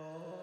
Oh.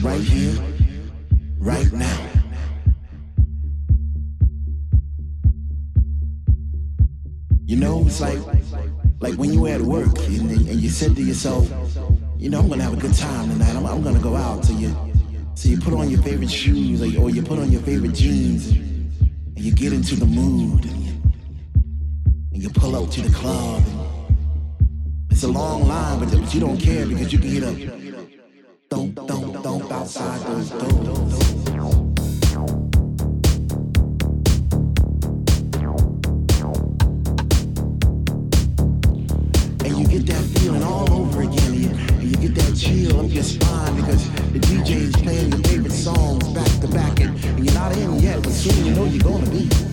Right here, right now. You know, it's like like when you were at work and, and you said to yourself, you know, I'm gonna have a good time tonight. I'm, I'm gonna go out. So you so you put on your favorite shoes or you, or you put on your favorite jeans and you get into the mood chill up your spine because the DJ's playing your favorite songs back to back and you're not in yet, but soon you know you're gonna be.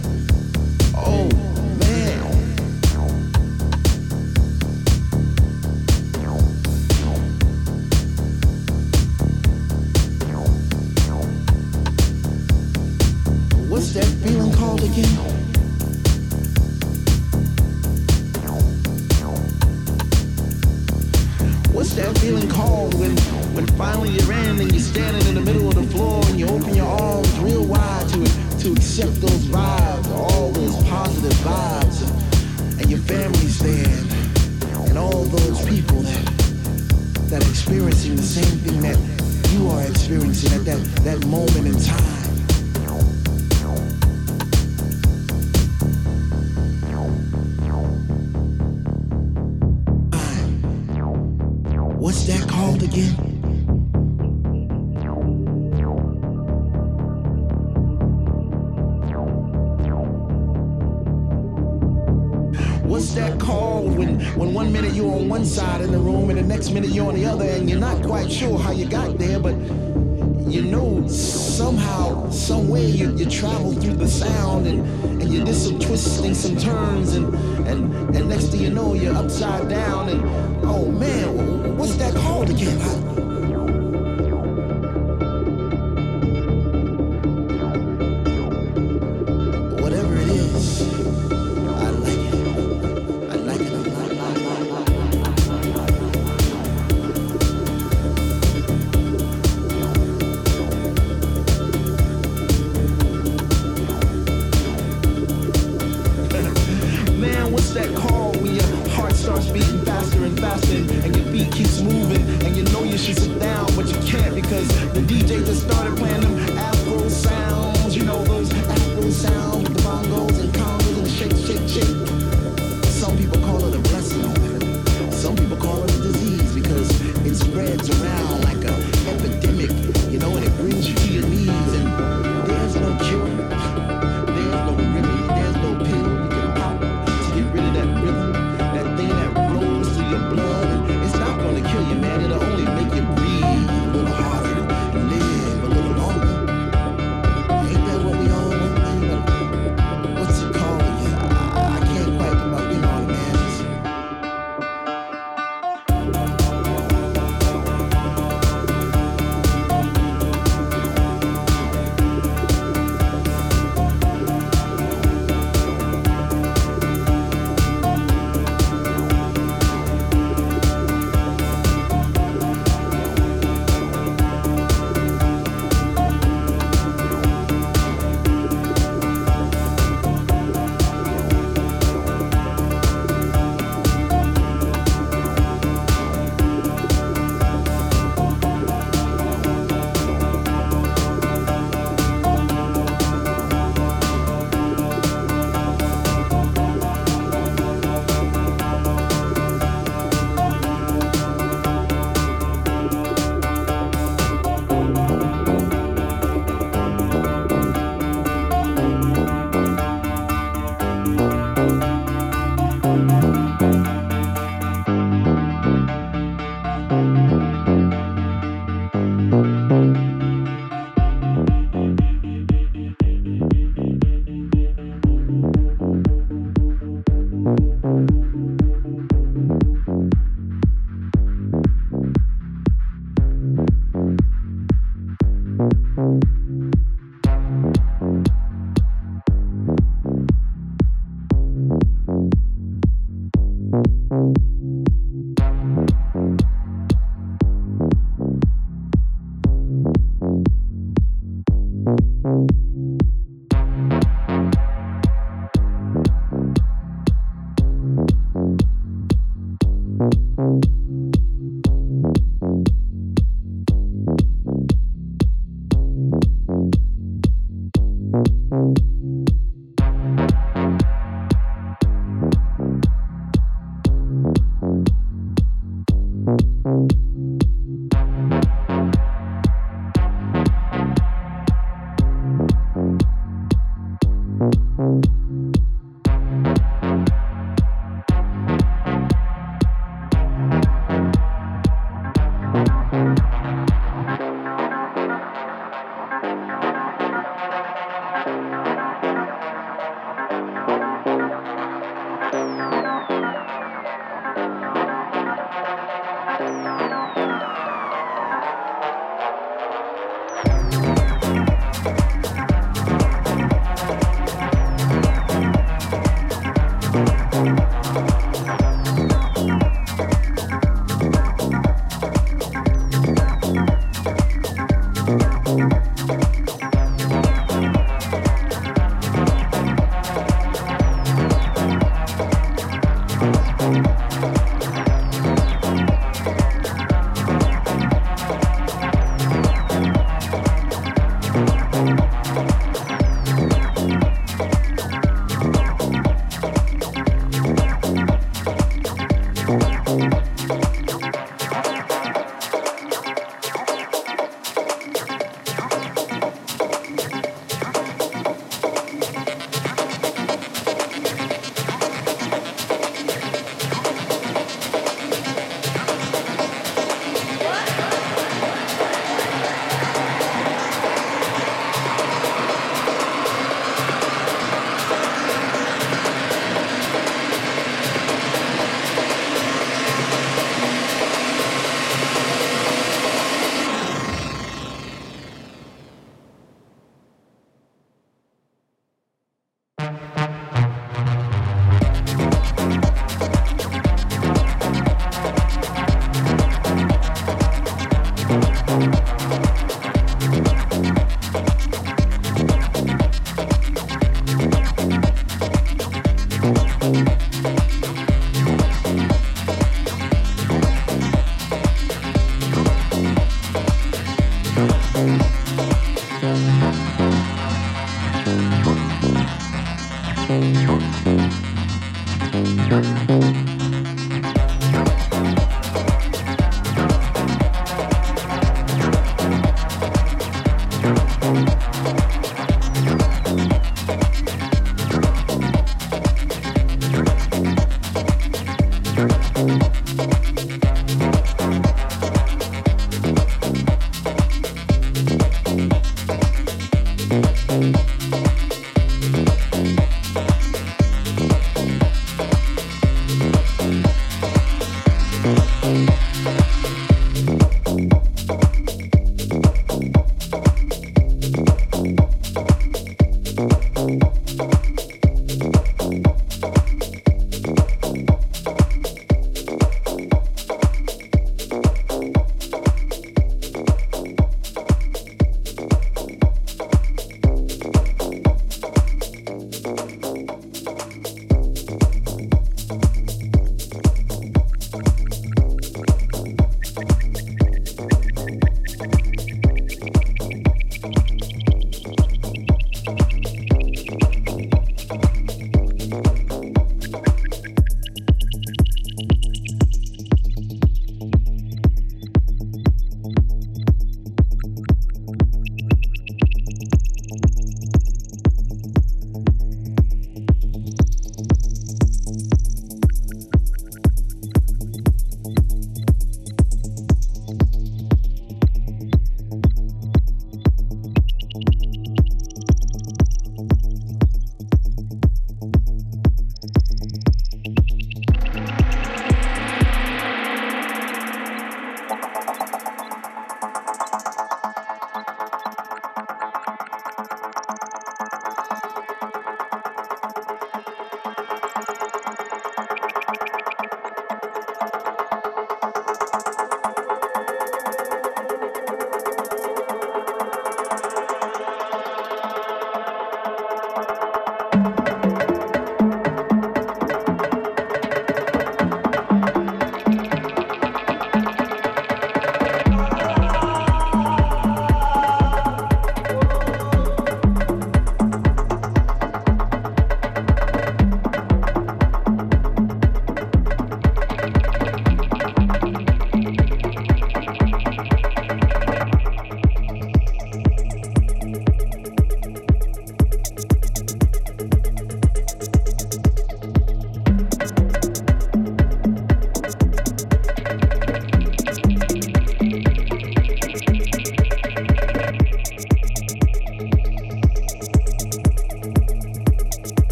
that call when uh, your heart starts beating faster and faster and your beat keeps moving.